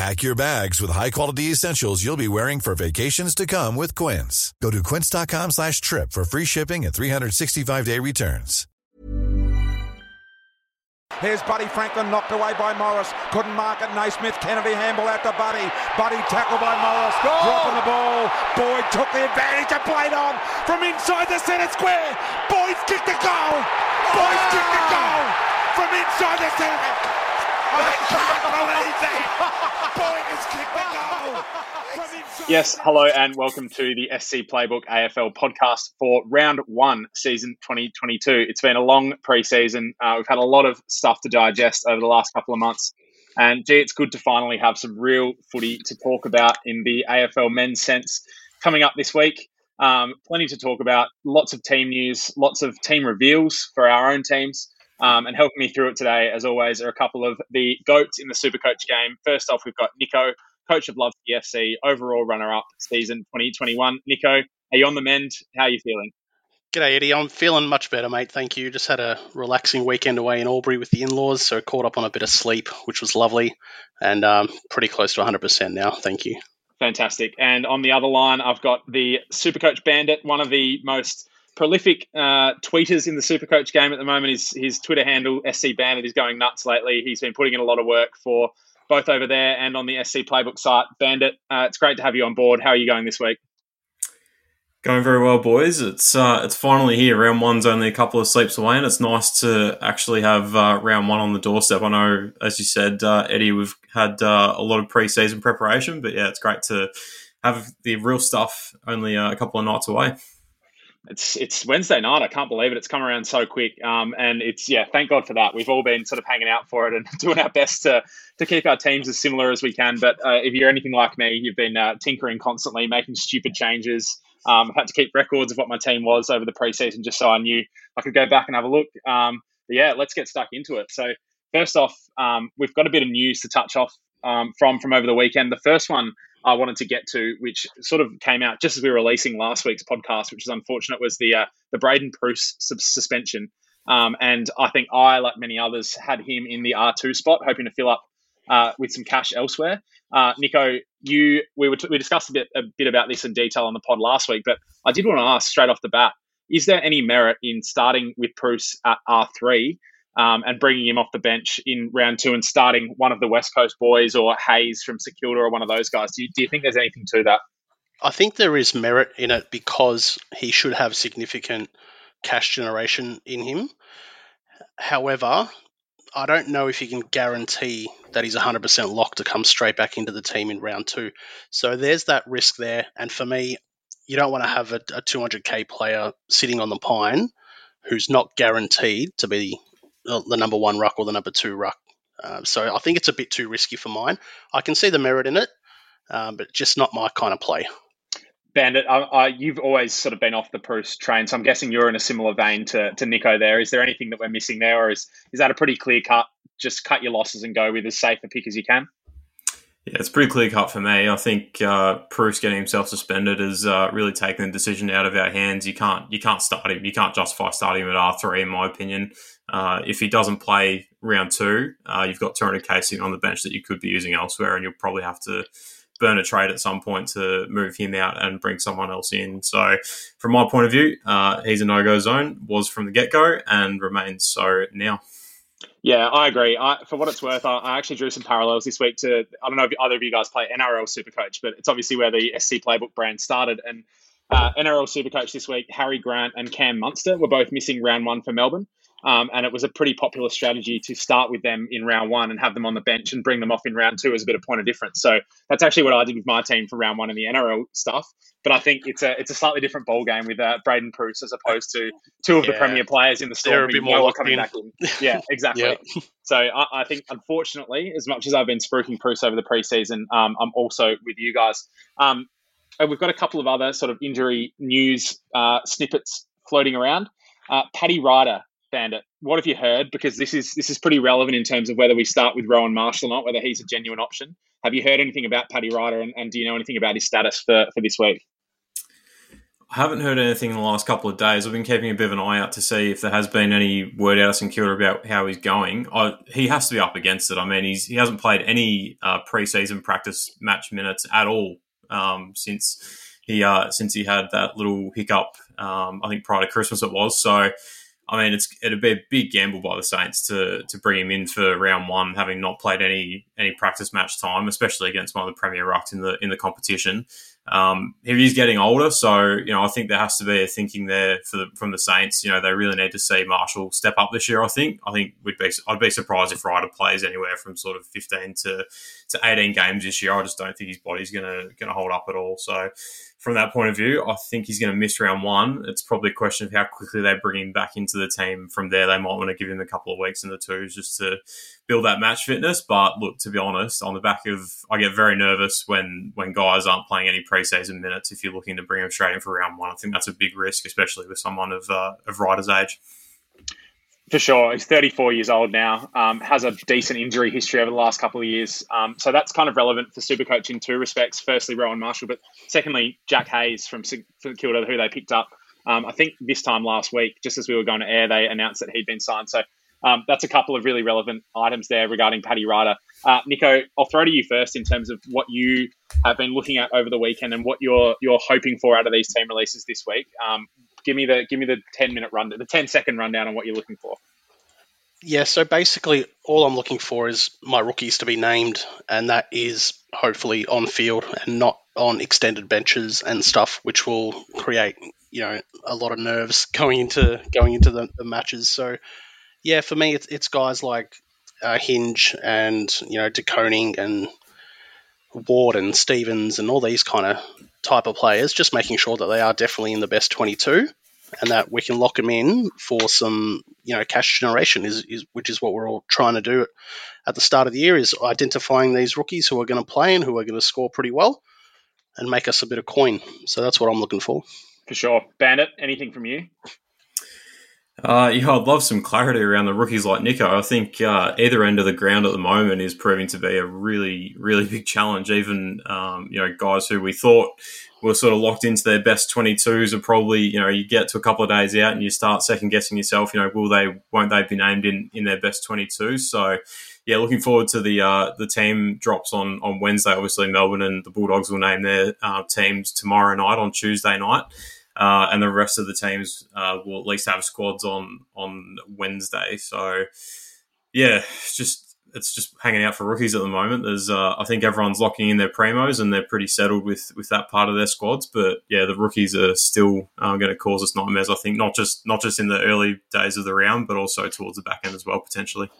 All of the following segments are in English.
Pack your bags with high-quality essentials you'll be wearing for vacations to come with Quince. Go to quince.com slash trip for free shipping and 365-day returns. Here's Buddy Franklin knocked away by Morris. Couldn't mark it. Naismith, Kennedy handball out to Buddy. Buddy tackled by Morris. Goal! Dropping the ball. Boyd took the advantage and played on from inside the centre square. Boyd's kicked the goal. Boyd's kicked the ah! goal from inside the centre. Yes, hello and welcome to the SC Playbook AFL podcast for round one, season 2022. It's been a long preseason. Uh, we've had a lot of stuff to digest over the last couple of months. And gee, it's good to finally have some real footy to talk about in the AFL men's sense coming up this week. Um, plenty to talk about, lots of team news, lots of team reveals for our own teams. Um, and helping me through it today, as always, are a couple of the goats in the Supercoach game. First off, we've got Nico, coach of Love FC, overall runner-up season 2021. Nico, are you on the mend? How are you feeling? G'day, Eddie. I'm feeling much better, mate. Thank you. Just had a relaxing weekend away in Albury with the in laws, so caught up on a bit of sleep, which was lovely, and um, pretty close to 100% now. Thank you. Fantastic. And on the other line, I've got the Supercoach Bandit, one of the most prolific uh, tweeters in the Supercoach game at the moment. His, his Twitter handle, SC Bandit, is going nuts lately. He's been putting in a lot of work for both over there and on the SC Playbook site. Bandit, uh, it's great to have you on board. How are you going this week? Going very well, boys. It's uh, it's finally here. Round one's only a couple of sleeps away, and it's nice to actually have uh, round one on the doorstep. I know, as you said, uh, Eddie, we've had uh, a lot of preseason preparation, but yeah, it's great to have the real stuff only uh, a couple of nights away. It's it's Wednesday night. I can't believe it. It's come around so quick. Um, and it's yeah, thank God for that. We've all been sort of hanging out for it and doing our best to to keep our teams as similar as we can. But uh, if you're anything like me, you've been uh, tinkering constantly, making stupid changes. Um, I've had to keep records of what my team was over the preseason just so I knew I could go back and have a look. Um, but yeah, let's get stuck into it. So first off, um, we've got a bit of news to touch off um, from from over the weekend. The first one I wanted to get to, which sort of came out just as we were releasing last week's podcast, which is unfortunate, was the uh, the Braydon Preuss sub- suspension. Um, and I think I, like many others, had him in the R two spot, hoping to fill up uh, with some cash elsewhere. Uh, Nico, you we were t- we discussed a bit a bit about this in detail on the pod last week, but I did want to ask straight off the bat: Is there any merit in starting with Preuss at R three? Um, and bringing him off the bench in round two and starting one of the West Coast boys or Hayes from St or one of those guys. Do you, do you think there's anything to that? I think there is merit in it because he should have significant cash generation in him. However, I don't know if you can guarantee that he's 100% locked to come straight back into the team in round two. So there's that risk there. And for me, you don't want to have a, a 200k player sitting on the pine who's not guaranteed to be the, the number one ruck or the number two ruck. Uh, so I think it's a bit too risky for mine. I can see the merit in it, um, but just not my kind of play. Bandit, I, I, you've always sort of been off the Preuss train, so I'm guessing you're in a similar vein to, to Nico there. Is there anything that we're missing there, or is, is that a pretty clear cut? Just cut your losses and go with as safe a pick as you can? Yeah, it's pretty clear cut for me. I think uh, Preuss getting himself suspended has uh, really taken the decision out of our hands. You can't you can't start him. You can't justify starting him at R three, in my opinion. Uh, if he doesn't play round two, uh, you've got 200k sitting on the bench that you could be using elsewhere, and you'll probably have to burn a trade at some point to move him out and bring someone else in. So, from my point of view, uh, he's a no go zone, was from the get go, and remains so now. Yeah, I agree. I, for what it's worth, I, I, actually drew some parallels this week to I don't know if either of you guys play NRL Supercoach, but it's obviously where the SC Playbook brand started. And uh, NRL Supercoach this week, Harry Grant and Cam Munster were both missing round one for Melbourne. Um, and it was a pretty popular strategy to start with them in round one and have them on the bench and bring them off in round two as a bit of point of difference. So that's actually what I did with my team for round one in the NRL stuff. But I think it's a it's a slightly different ball game with uh, Braydon Preuss as opposed to two of yeah. the premier players in the storm. They're a bit more coming in. back in. Yeah, exactly. yep. So I, I, think, unfortunately, as much as I've been spruiking Preuss over the preseason, um, I'm also with you guys. Um, we've got a couple of other sort of injury news uh, snippets floating around. Uh, Paddy Ryder Bandit, what have you heard? Because this is this is pretty relevant in terms of whether we start with Rowan Marshall or not, whether he's a genuine option. Have you heard anything about Paddy Ryder, and, and do you know anything about his status for, for this week? I haven't heard anything in the last couple of days. I've been keeping a bit of an eye out to see if there has been any word out of St Kilda about how he's going. I, he has to be up against it. I mean, he's he hasn't played any uh, preseason practice match minutes at all um, since he uh, since he had that little hiccup. Um, I think prior to Christmas it was. So I mean, it's it'd be a big gamble by the Saints to to bring him in for round one, having not played any any practice match time, especially against one of the premier rucks in the in the competition. Um, is getting older, so you know I think there has to be a thinking there the, from the Saints. You know they really need to see Marshall step up this year. I think. I think would be I'd be surprised if Ryder plays anywhere from sort of fifteen to, to eighteen games this year. I just don't think his body's gonna gonna hold up at all. So from that point of view, I think he's going to miss round one. It's probably a question of how quickly they bring him back into the team. From there, they might want to give him a couple of weeks in the twos just to build that match fitness. But look, to be honest, on the back of, I get very nervous when when guys aren't playing any preseason minutes. If you're looking to bring them straight in for round one, I think that's a big risk, especially with someone of uh, of Ryder's age. For sure. He's 34 years old now, um, has a decent injury history over the last couple of years. Um, so that's kind of relevant for Supercoach in two respects. Firstly, Rowan Marshall, but secondly, Jack Hayes from St Kilda, who they picked up. Um, I think this time last week, just as we were going to air, they announced that he'd been signed. So um, that's a couple of really relevant items there regarding Paddy Ryder. Uh, Nico, I'll throw to you first in terms of what you have been looking at over the weekend and what you're you're hoping for out of these team releases this week. Um, give me the give me the ten minute run, the 10 second rundown on what you're looking for. Yeah, so basically, all I'm looking for is my rookies to be named, and that is hopefully on field and not on extended benches and stuff, which will create you know a lot of nerves going into going into the, the matches. So, yeah, for me, it's, it's guys like uh, Hinge and you know De Koning and Ward and Stephens and all these kind of type of players, just making sure that they are definitely in the best 22 and that we can lock them in for some, you know, cash generation is, is which is what we're all trying to do at the start of the year is identifying these rookies who are going to play and who are going to score pretty well and make us a bit of coin. So that's what I'm looking for. For sure. Bandit, anything from you? Uh, yeah, I'd love some clarity around the rookies like Nico. I think uh, either end of the ground at the moment is proving to be a really, really big challenge. Even um, you know guys who we thought were sort of locked into their best 22s are probably you know you get to a couple of days out and you start second guessing yourself. You know, will they, won't they be named in in their best 22s? So yeah, looking forward to the uh, the team drops on on Wednesday. Obviously, Melbourne and the Bulldogs will name their uh, teams tomorrow night on Tuesday night uh, and the rest of the teams uh, will at least have squads on on Wednesday. So yeah, just it's just hanging out for rookies at the moment. There's uh, I think everyone's locking in their primos and they're pretty settled with with that part of their squads. But yeah, the rookies are still uh, going to cause us nightmares. I think not just not just in the early days of the round, but also towards the back end as well potentially.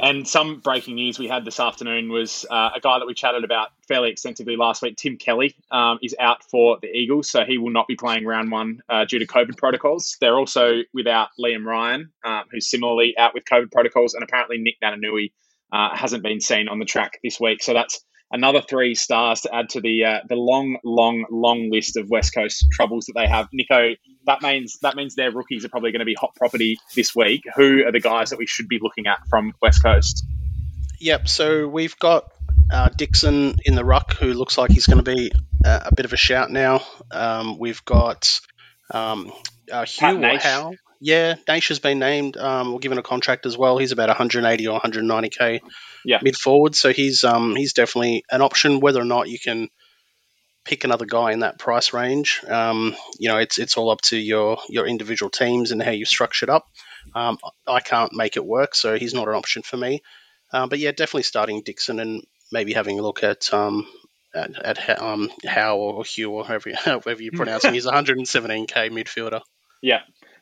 And some breaking news we had this afternoon was uh, a guy that we chatted about fairly extensively last week, Tim Kelly, um, is out for the Eagles, so he will not be playing round one uh, due to COVID protocols. They're also without Liam Ryan, um, who's similarly out with COVID protocols, and apparently Nick Naitanui uh, hasn't been seen on the track this week. So that's another three stars to add to the uh, the long, long, long list of West Coast troubles that they have. Nico, that means that means their rookies are probably going to be hot property this week. Who are the guys that we should be looking at from West Coast? Yep. So we've got uh, Dixon in the ruck, who looks like he's going to be uh, a bit of a shout now. Um, we've got um, uh, Hugh or Howe. Yeah, Naish has been named um, or given a contract as well. He's about 180 or 190k yeah. mid forward, so he's um, he's definitely an option. Whether or not you can pick another guy in that price range, um, you know, it's it's all up to your your individual teams and how you structure it up. Um, I can't make it work, so he's not an option for me. Uh, but yeah, definitely starting Dixon and maybe having a look at um, at, at um, or Hugh or however, however you pronounce him. He's 117k midfielder. Yeah.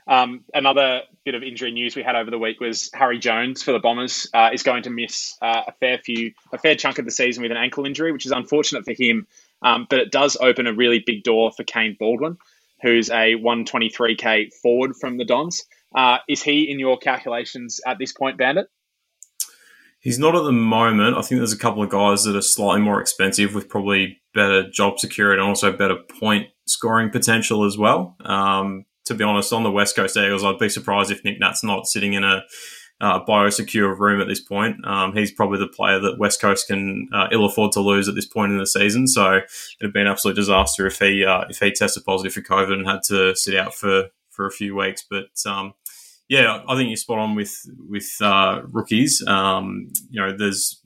Um, another bit of injury news we had over the week was Harry Jones for the Bombers uh, is going to miss uh, a fair few, a fair chunk of the season with an ankle injury, which is unfortunate for him. Um, but it does open a really big door for Kaine Baldwin, who's a 123k forward from the Dons. Uh, is he in your calculations at this point, Bandit? He's not at the moment. I think there's a couple of guys that are slightly more expensive with probably better job security and also better point scoring potential as well. Um, to be honest, on the West Coast Eagles, I'd be surprised if Nick Nat's not sitting in a uh, biosecure room at this point. Um, he's probably the player that West Coast can uh, ill afford to lose at this point in the season. So it'd be an absolute disaster if he uh, if he tested positive for COVID and had to sit out for for a few weeks. But um, yeah, I think you're spot on with with uh, rookies. Um, you know, there's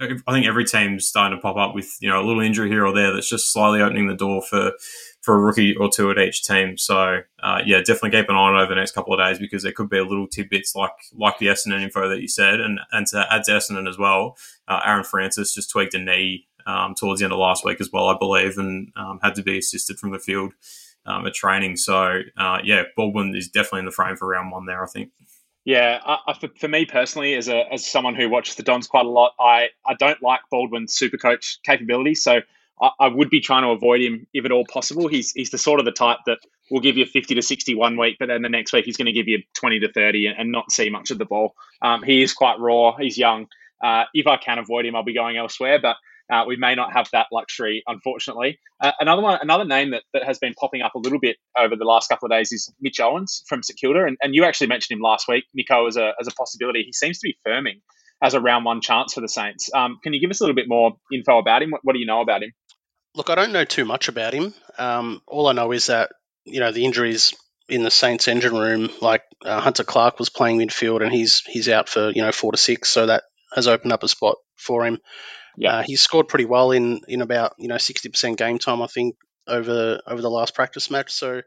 I think every team's starting to pop up with you know a little injury here or there that's just slightly opening the door for for a rookie or two at each team. So uh, yeah, definitely keep an eye on over the next couple of days because there could be a little tidbits like like the Essendon info that you said, and and to add to Essendon as well, uh, Aaron Francis just tweaked a knee um, towards the end of last week as well, I believe, and um, had to be assisted from the field um, at training. So uh, yeah, Baldwin is definitely in the frame for round one there. I think. Yeah, I, for, for, me personally, as a as someone who watches the Dons quite a lot, I I don't like Baldwin's super coach capability. So I, would be trying to avoid him if at all possible. He's he's the sort of the type that will give you 50 to 60 one week, but then the next week he's going to give you 20 to 30 and, and not see much of the ball. Um, he is quite raw. He's young. Uh, if I can avoid him, I'll be going elsewhere. But uh, we may not have that luxury, unfortunately. Uh, another one, another name that, that has been popping up a little bit over the last couple of days is Mitch Owens from St Kilda, and, and you actually mentioned him last week, Nico, as a as a possibility. He seems to be firming as a round one chance for the Saints. Um, can you give us a little bit more info about him? What, what do you know about him? Look, I don't know too much about him. Um, all I know is that you know the injuries in the Saints engine room, like uh, Hunter Clark was playing midfield and he's he's out for you know four to six, so that has opened up a spot for him. Yeah, uh, he scored pretty well in in about you know sixty percent game time, I think, over over the last practice match. So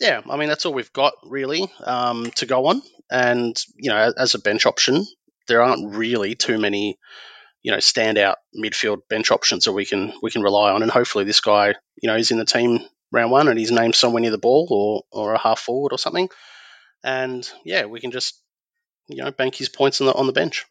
yeah, I mean that's all we've got really um, to go on, and you know as a bench option, there aren't really too many you know standout midfield bench options that we can we can rely on, and hopefully this guy you know is in the team round one and he's named somewhere near the ball or or a half forward or something, and yeah, we can just you know bank his points on the on the bench.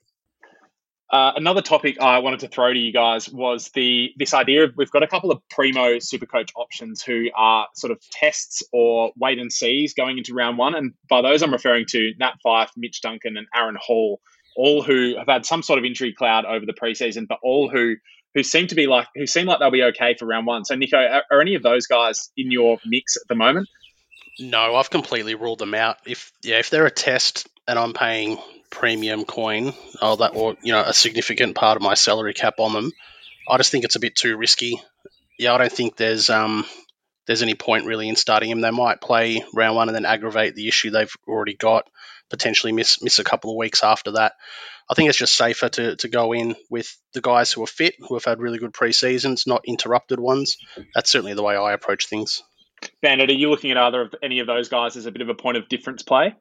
Uh, another topic I wanted to throw to you guys was the this idea of we've got a couple of primo super coach options who are sort of tests or wait and sees going into round one, and by those I'm referring to Nat Fyfe, Mitch Duncan, and Aaron Hall, all who have had some sort of injury cloud over the preseason, but all who who seem to be like who seem like they'll be okay for round one. So, Nico, are, are any of those guys in your mix at the moment? No, I've completely ruled them out. If yeah, if they're a test and I'm paying premium coin, or that or you know a significant part of my salary cap on them, I just think it's a bit too risky. Yeah, I don't think there's um there's any point really in starting them. They might play round one and then aggravate the issue they've already got potentially miss miss a couple of weeks after that. I think it's just safer to, to go in with the guys who are fit, who have had really good pre seasons, not interrupted ones. That's certainly the way I approach things. Bandit, are you looking at either of any of those guys as a bit of a point of difference play?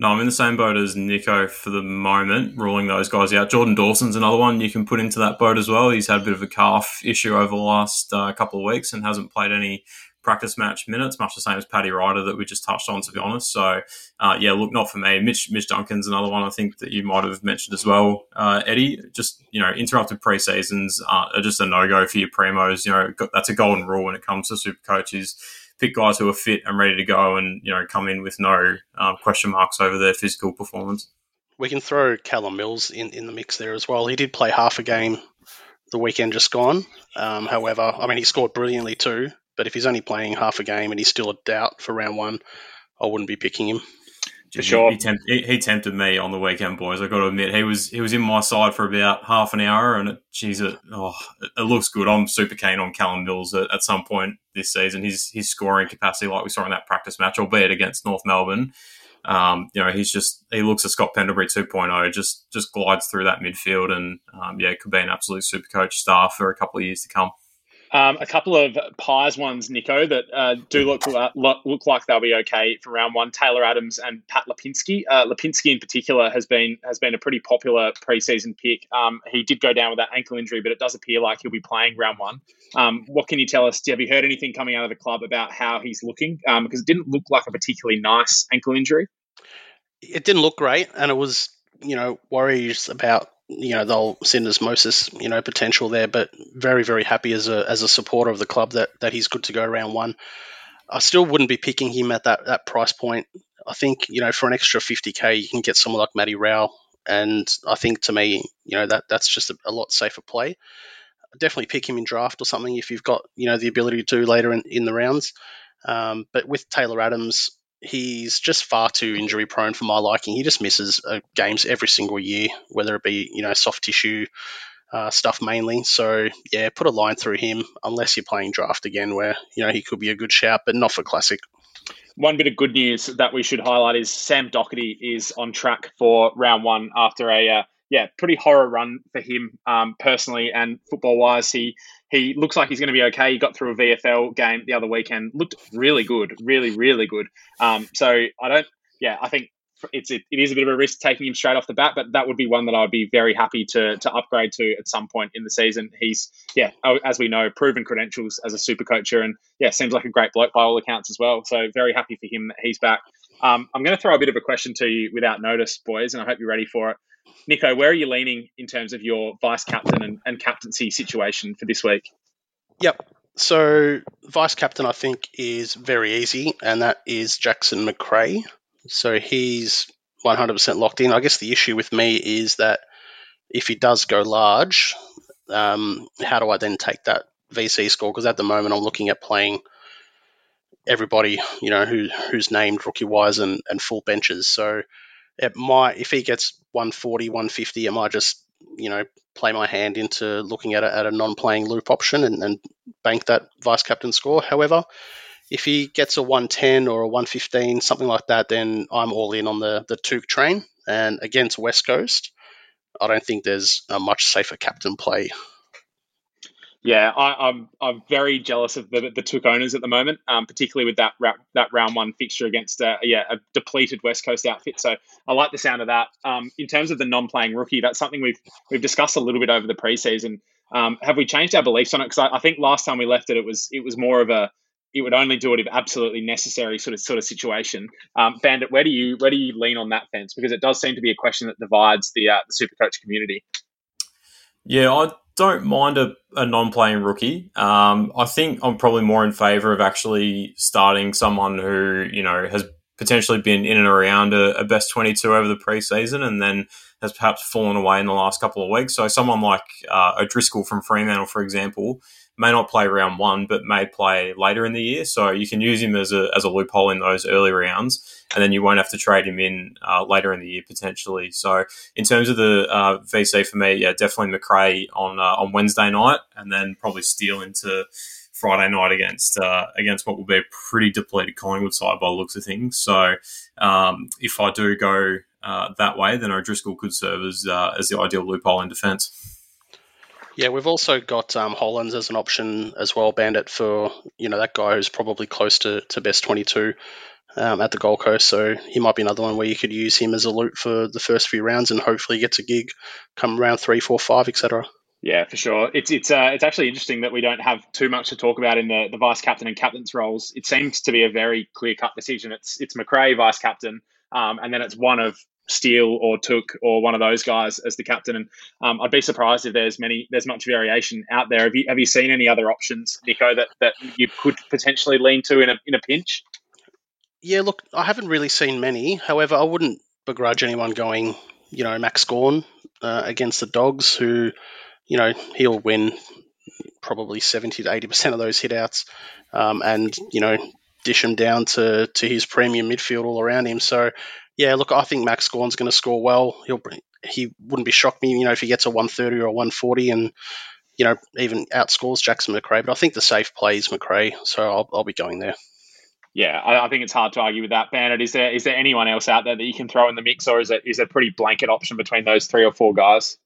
No, I'm in the same boat as Nico for the moment, ruling those guys out. Jordan Dawson's another one you can put into that boat as well. He's had a bit of a calf issue over the last uh, couple of weeks and hasn't played any practice match minutes, much the same as Paddy Ryder that we just touched on, to be honest. So, uh, yeah, look, not for me. Mitch, Mitch Duncan's another one I think that you might have mentioned as well, uh, Eddie. Just, you know, interrupted pre seasons uh, are just a no go for your primos. You know, that's a golden rule when it comes to super coaches. Pick guys who are fit and ready to go and, you know, come in with no um, question marks over their physical performance. We can throw Callum Mills in, in the mix there as well. He did play half a game the weekend just gone. Um, however, I mean, he scored brilliantly too. But if he's only playing half a game and he's still a doubt for round one, I wouldn't be picking him. For sure, he, tempt, he, he, tempted me on the weekend, boys. I got to admit, he was he was in my side for about half an hour, and it, geez, it, oh, it, looks good. I'm super keen on Callum Mills at, at, some point this season. His his scoring capacity, like we saw in that practice match, albeit against North Melbourne, um, you know, he's just he looks a Scott Pendlebury 2.0, just just glides through that midfield, and um, yeah, could be an absolute super coach star for a couple of years to come. Um, a couple of Pies ones, Nico, that uh, do look, uh, look like they'll be okay for round one. Taylor Adams and Pat Lipinski. Uh, Lipinski in particular has been has been a pretty popular preseason pick. Um, he did go down with that ankle injury, but it does appear like he'll be playing round one. Um, what can you tell us? Have you heard anything coming out of the club about how he's looking? Um, because it didn't look like a particularly nice ankle injury. It didn't look great, and it was you know worries about you know they'll syndesmosis you know potential there, but very very happy as a as a supporter of the club that that he's good to go round one. I still wouldn't be picking him at that that price point. I think you know for an extra 50k you can get someone like Matty Rowell, and I think to me you know that that's just a, a lot safer play. Definitely pick him in draft or something if you've got you know the ability to do later in, in the rounds. Um, but with Taylor Adams, he's just far too injury prone for my liking. He just misses uh, games every single year, whether it be you know soft tissue uh, stuff mainly. So yeah, put a line through him unless you're playing draft again, where you know he could be a good shout, but not for classic. One bit of good news that we should highlight is Sam Docherty is on track for round one after a uh, yeah pretty horror run for him um, personally and football wise. He he looks like he's going to be okay. He got through a VFL game the other weekend, looked really good, really, really good. Um, so I don't, yeah, I think it's it, it is a bit of a risk taking him straight off the bat, but that would be one that I'd be very happy to to upgrade to at some point in the season. He's yeah, as we know, proven credentials as a super coacher, and yeah, seems like a great bloke by all accounts as well. So very happy for him that he's back. Um, I'm going to throw a bit of a question to you without notice, boys, and I hope you're ready for it. Nico, where are you leaning in terms of your vice captain and, and captaincy situation for this week? Yep. So vice captain, I think, is very easy, and that is Jackson Macrae. So he's 100% locked in. I guess the issue with me is that if he does go large, um, how do I then take that VC score? Because at the moment, I'm looking at playing everybody, you know, who who's named rookie wise and, and full benches. So it might if he gets 140, 150, it might just you know play my hand into looking at a, at a non-playing loop option and, and bank that vice captain score. However, if he gets a 110 or a 115, something like that, then I'm all in on the the Touk train. And against West Coast, I don't think there's a much safer captain play yeah, I, am I'm, I'm very jealous of the, the Touk owners at the moment, um, particularly with that that round one fixture against a, yeah a depleted West Coast outfit. So I like the sound of that. Um, in terms of the non-playing rookie, that's something we've we've discussed a little bit over the preseason. Um, have we changed our beliefs on it? Because I, I, think last time we left it, it was it was more of a it would only do it if absolutely necessary sort of sort of situation. Um, Bandit, where do you where do you lean on that fence? Because it does seem to be a question that divides the uh, the super coach community. Yeah, I don't mind a, a non-playing rookie. Um, I think I'm probably more in favour of actually starting someone who you know has potentially been in and around a, a best 22 over the preseason and then has perhaps fallen away in the last couple of weeks. So someone like uh, O'Driscoll from Fremantle, for example, may not play round one, but may play later in the year. So you can use him as a, as a loophole in those early rounds, and then you won't have to trade him in uh, later in the year potentially. So in terms of the uh, VC for me, yeah, definitely Macrae on uh, on Wednesday night, and then probably Steele into Friday night against uh, against what will be a pretty depleted Collingwood side by the looks of things. So um, if I do go uh, that way, then O'Driscoll could serve as uh, as the ideal loophole in defence. Yeah, we've also got um, Hollands as an option as well, Bandit, for you know that guy who's probably close to, to best 22 um, at the Gold Coast. So he might be another one where you could use him as a loot for the first few rounds and hopefully gets a gig come round three, four, five, etc. Yeah, for sure. It's it's uh, it's actually interesting that we don't have too much to talk about in the, the vice captain and captain's roles. It seems to be a very clear cut decision. It's it's Macrae vice captain, um, and then it's one of Steele or Touk or one of those guys as the captain. And um, I'd be surprised if there's many there's much variation out there. Have you have you seen any other options, Nico, that, that you could potentially lean to in a in a pinch? Yeah, look, I haven't really seen many. However, I wouldn't begrudge anyone going, you know, Max Gawn uh, against the Dogs, who, you know, he'll win probably seventy to eighty percent of those hitouts, um, and you know, dish him down to to his premium midfield all around him. So yeah, look, I think Max Gawn's going to score well. He'll he wouldn't be shocked me, you know, if he gets a 130 or a 140 and you know even outscores Jackson Macrae. But I think the safe play is Macrae, so I'll, I'll be going there. Yeah, I, I, think it's hard to argue with that. Bandit, is there is there anyone else out there that you can throw in the mix, or is it is it a pretty blanket option between those three or four guys?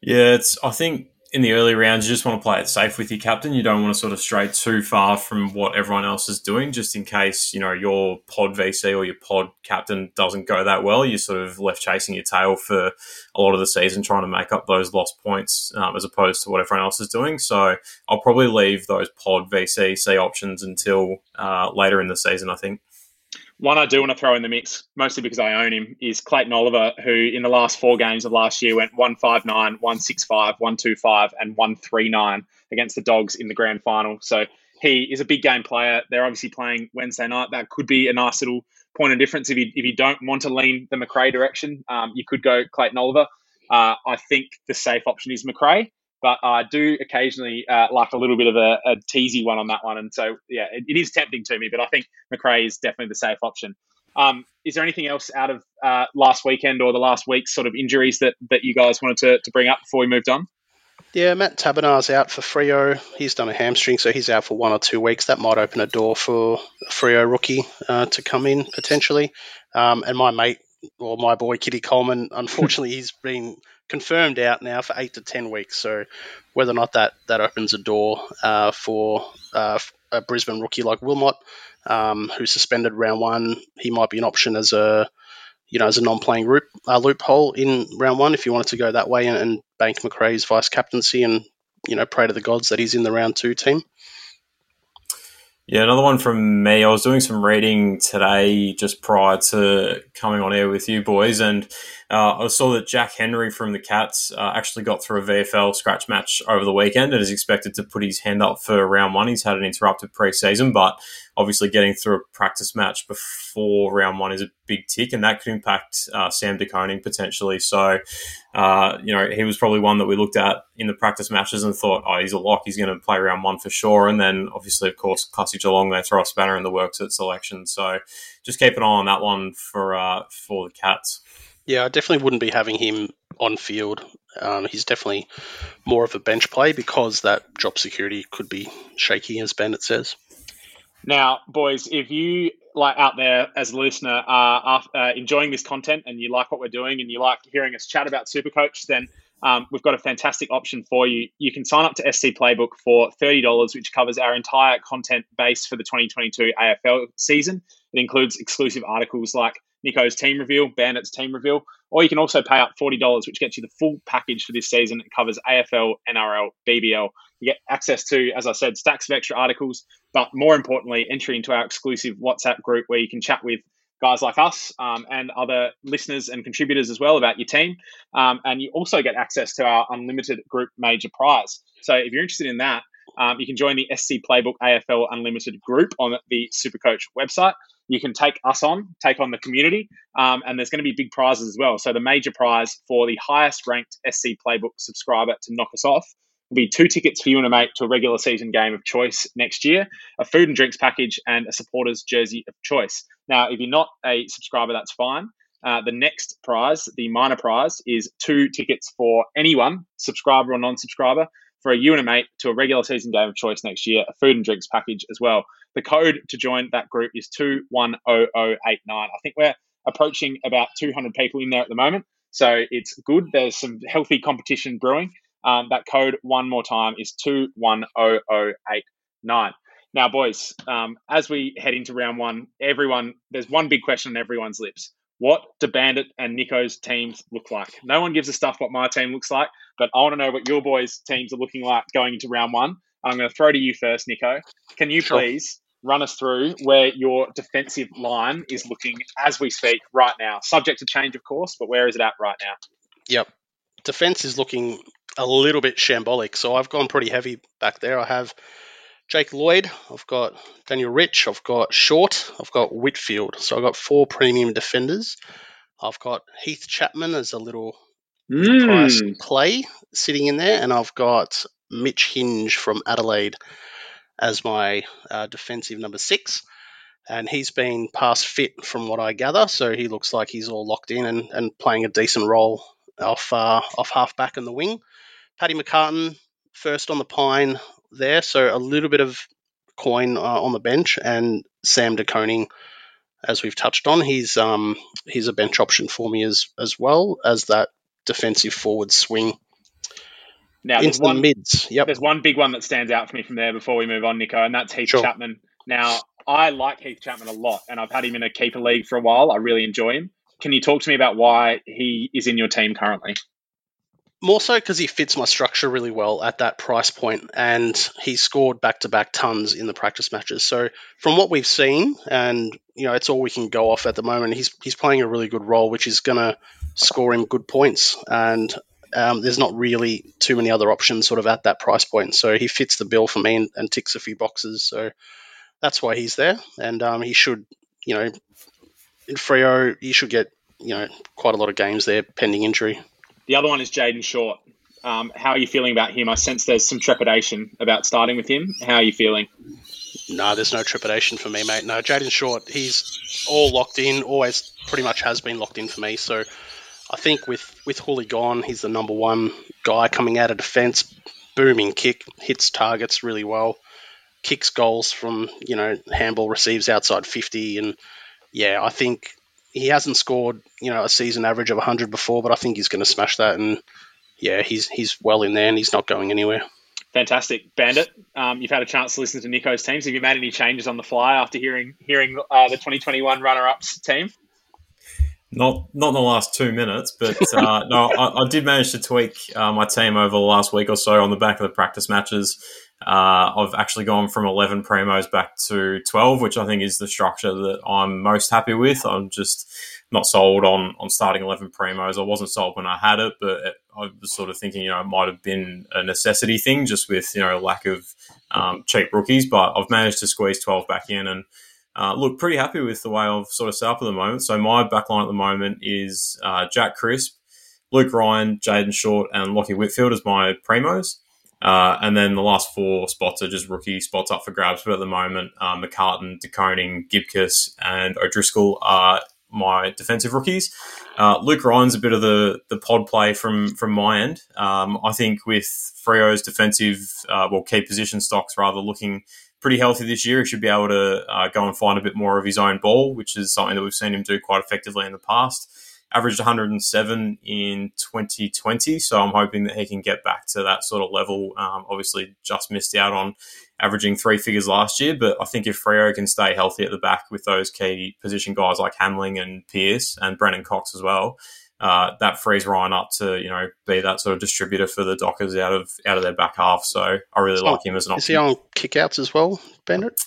Yeah, it's. I think in the early rounds, you just want to play it safe with your captain. You don't want to sort of stray too far from what everyone else is doing, just in case you know your pod VC or your pod captain doesn't go that well. You're sort of left chasing your tail for a lot of the season, trying to make up those lost points um, as opposed to what everyone else is doing. So I'll probably leave those pod VC C options until uh, later in the season. I think. One I do want to throw in the mix, mostly because I own him, is Clayton Oliver, who in the last four games of last year went 159, 165, 125, and 139 against the Dogs in the grand final. So he is a big game player. They're obviously playing Wednesday night. That could be a nice little point of difference if you, if you don't want to lean the Macrae direction. Um, you could go Clayton Oliver. Uh, I think the safe option is Macrae but I do occasionally uh, like a little bit of a, a, teasy one on that one. And so, yeah, it, it is tempting to me, but I think Macrae is definitely the safe option. Um, is there anything else out of uh, last weekend or the last week's sort of injuries that, that you guys wanted to, to bring up before we moved on? Yeah, Matt Taberner's out for Freo. He's done a hamstring, so he's out for one or two weeks. That might open a door for a Freo rookie uh, to come in potentially. Um, and my mate, or my boy Kitty Coleman, unfortunately, he's been confirmed out now for eight to ten weeks. So whether or not that that opens a door uh, for uh, a Brisbane rookie like Wilmot, um, who's suspended round one, he might be an option as a you know as a non-playing loop, uh, loophole in round one if you wanted to go that way and, and bank Macrae's vice captaincy and you know pray to the gods that he's in the round two team. Yeah, another one from me. I was doing some reading today just prior to coming on air with you boys, and uh, I saw that Jack Henry from the Cats uh, actually got through a VFL scratch match over the weekend and is expected to put his hand up for round one. He's had an interrupted preseason, but obviously getting through a practice match before round one is a big tick, and that could impact uh, Sam De Koning potentially. So, uh, you know, he was probably one that we looked at in the practice matches and thought, oh, he's a lock, he's going to play round one for sure. And then, obviously, of course, Classic Geelong, they throw a spanner in the works at selection. So, just keep an eye on that one for uh, for the Cats. Yeah, I definitely wouldn't be having him on field. Um, he's definitely more of a bench play because that job security could be shaky, as Bandit says. Now, boys, if you like out there as a listener are uh, enjoying this content and you like what we're doing and you like hearing us chat about Supercoach, then um, we've got a fantastic option for you. You can sign up to SC Playbook for $30, which covers our entire content base for the 2022 AFL season. It includes exclusive articles like Nico's team reveal, Bandit's team reveal, or you can also pay up $40, which gets you the full package for this season. It covers AFL, NRL, BBL. Get access to, as I said, stacks of extra articles, but more importantly, entry into our exclusive WhatsApp group where you can chat with guys like us um, and other listeners and contributors as well about your team. Um, and you also get access to our unlimited group major prize. So if you're interested in that, um, you can join the SC Playbook AFL Unlimited group on the Supercoach website you can take us on, take on the community, um, and there's going to be big prizes as well. So the major prize for the highest ranked SC Playbook subscriber to knock us off will be two tickets for you and a mate to a regular season game of choice next year, a food and drinks package, and a supporters jersey of choice. Now, if you're not a subscriber, that's fine. Uh, the next prize, the minor prize, is two tickets for anyone, subscriber or non-subscriber, for a you and a mate to a regular season game of choice next year, a food and drinks package as well. The code to join that group is 210089. I think we're approaching about 200 people in there at the moment. So it's good. There's some healthy competition brewing. Um, that code, one more time, is 210089. Now, boys, um, as we head into round one, everyone, there's one big question on everyone's lips. What do Bandit and Nico's teams look like? No one gives a stuff what my team looks like, but I want to know what your boys' teams are looking like going into round one. I'm going to throw to you first, Nico. Can you sure. please run us through where your defensive line is looking as we speak right now? Subject to change, of course, but where is it at right now? Yep. Defense is looking a little bit shambolic, so I've gone pretty heavy back there. I have Jake Lloyd, I've got Daniel Rich, I've got Short, I've got Whitfield. So I've got four premium defenders. I've got Heath Chapman as a little mm. price play sitting in there, and I've got Mitch Hinge from Adelaide as my uh, defensive number six. And he's been past fit from what I gather, so he looks like he's all locked in and, and playing a decent role off uh, off half back in the wing. Paddy McCartan first on the pine there, so a little bit of coin uh, on the bench, and Sam De Koning, as we've touched on, he's um he's a bench option for me as as well as that defensive forward swing Now, Into there's the one, mids. Yep. there's one big one that stands out for me from there before we move on, Nico, and that's Heath Sure. Chapman. Now, I like Heath Chapman a lot, and I've had him in a keeper league for a while. I really enjoy him. Can you talk to me about why he is in your team currently? More so because he fits my structure really well at that price point, and he scored back to back tons in the practice matches. So from what we've seen, and you know, it's all we can go off at the moment. He's he's playing a really good role, which is going to score him good points, and um, there's not really too many other options sort of at that price point. So he fits the bill for me and, and ticks a few boxes. So that's why he's there, and um, he should, you know, in Freo, he should get you know quite a lot of games there pending injury. The other one is Jayden Short. Um, how are you feeling about him? I sense there's some trepidation about starting with him. How are you feeling? No, there's no trepidation for me, mate. No, Jayden Short, he's all locked in, always pretty much has been locked in for me. So I think with, with Houli gone, he's the number one guy coming out of defence. Booming kick, hits targets really well, kicks goals from, you know, handball receives outside 50. And yeah, I think he hasn't scored, you know, a season average of 100 before, but I think he's going to smash that. And yeah, he's he's well in there and he's not going anywhere. Fantastic, Bandit. Um, you've had a chance to listen to Nico's teams. Have you made any changes on the fly after hearing hearing uh, the 2021 runner-ups team? Not not in the last two minutes, but uh, no, I, I, did manage to tweak uh, my team over the last week or so on the back of the practice matches. Uh, I've actually gone from 11 primos back to 12, which I think is the structure that I'm most happy with. I'm just not sold on on starting 11 primos. I wasn't sold when I had it, but it, I was sort of thinking, you know, it might have been a necessity thing just with, you know, lack of um, cheap rookies. But I've managed to squeeze 12 back in and uh, look pretty happy with the way I've sort of set up at the moment. So my backline at the moment is uh, Jack Crisp, Luke Ryan, Jayden Short, and Lachie Whitfield as my primos. Uh, and then the last four spots are just rookie spots up for grabs. But at the moment, uh, McCartan, De Koning, Gibcus, and O'Driscoll are my defensive rookies. Uh, Luke Ryan's a bit of the the pod play from from my end. Um, I think with Freo's defensive, uh, well, key position stocks rather looking pretty healthy this year, he should be able to uh, go and find a bit more of his own ball, which is something that we've seen him do quite effectively in the past. Averaged 107 in 2020, so I'm hoping that he can get back to that sort of level. Um, obviously, just missed out on averaging three figures last year, but I think if Freo can stay healthy at the back with those key position guys like Hamling and Pearce and Brennan Cox as well, uh, that frees Ryan up to you know be that sort of distributor for the Dockers out of out of their back half. So I really So, like him as an Is he on kickouts as well, Bandit?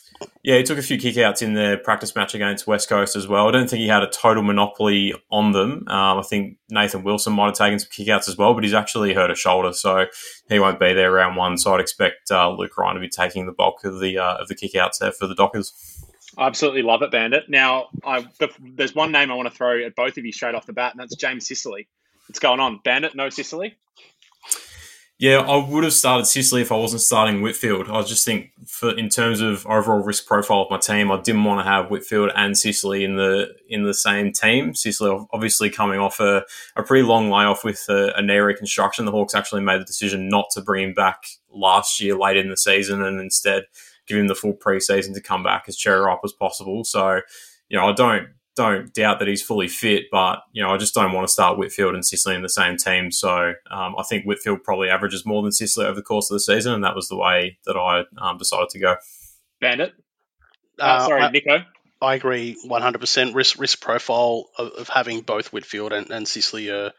Yeah, he took a few kickouts in their practice match against West Coast as well. I don't think he had a total monopoly on them. Um, I think Nathan Wilson might have taken some kickouts as well, but he's actually hurt a shoulder, so he won't be there round one. So I'd expect uh, Luke Ryan to be taking the bulk of the uh, of the kickouts there for the Dockers. I absolutely love it, Bandit. Now, I, there's one name I want to throw at both of you straight off the bat, and that's James Sicily. What's going on? Bandit, no Sicily? Yeah, I would have started Sicily if I wasn't starting Whitfield. I just think, for in terms of overall risk profile of my team, I didn't want to have Whitfield and Sicily in the in the same team. Sicily obviously coming off a, a pretty long layoff with a, a knee reconstruction. The Hawks actually made the decision not to bring him back last year late in the season and instead give him the full preseason to come back as cherry ripe as possible. So, you know, I don't don't doubt that he's fully fit, but you know, I just don't want to start Whitfield and Sicily in the same team. So um, I think Whitfield probably averages more than Sicily over the course of the season, and that was the way that I um, decided to go. Bandit? Uh, Uh, sorry, I- Nico. I agree 100%. Risk risk profile of, of having both Whitfield and, and Sicily uh,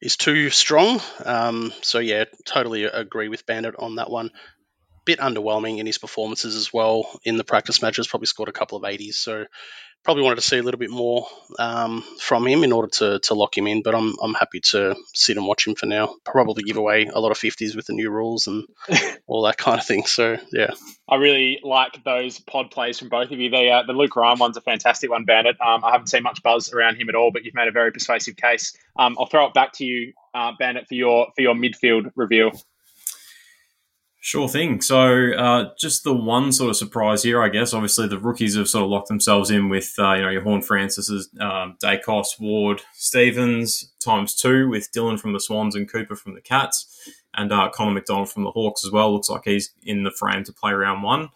is too strong. Um, so, yeah, totally agree with Bandit on that one. Bit underwhelming in his performances as well in the practice matches, probably scored a couple of 80s. So, probably wanted to see a little bit more um, from him in order to, to lock him in, but I'm, I'm happy to sit and watch him for now. Probably give away a lot of 50s with the new rules and all that kind of thing. So, yeah. I really like those pod plays from both of you. The, uh, the Luke Ryan one's a fantastic one, Bandit. Um, I haven't seen much buzz around him at all, but you've made a very persuasive case. Um, I'll throw it back to you, uh, Bandit, for your for your midfield review. Sure thing. So, uh, just the one sort of surprise here, I guess. Obviously, the rookies have sort of locked themselves in with, uh, you know, your Horn Francis's, um, Daicos, Ward, Stephens times two with Dylan from the Swans and Cooper from the Cats, and uh, Connor Macdonald from the Hawks as well. Looks like he's in the frame to play round one.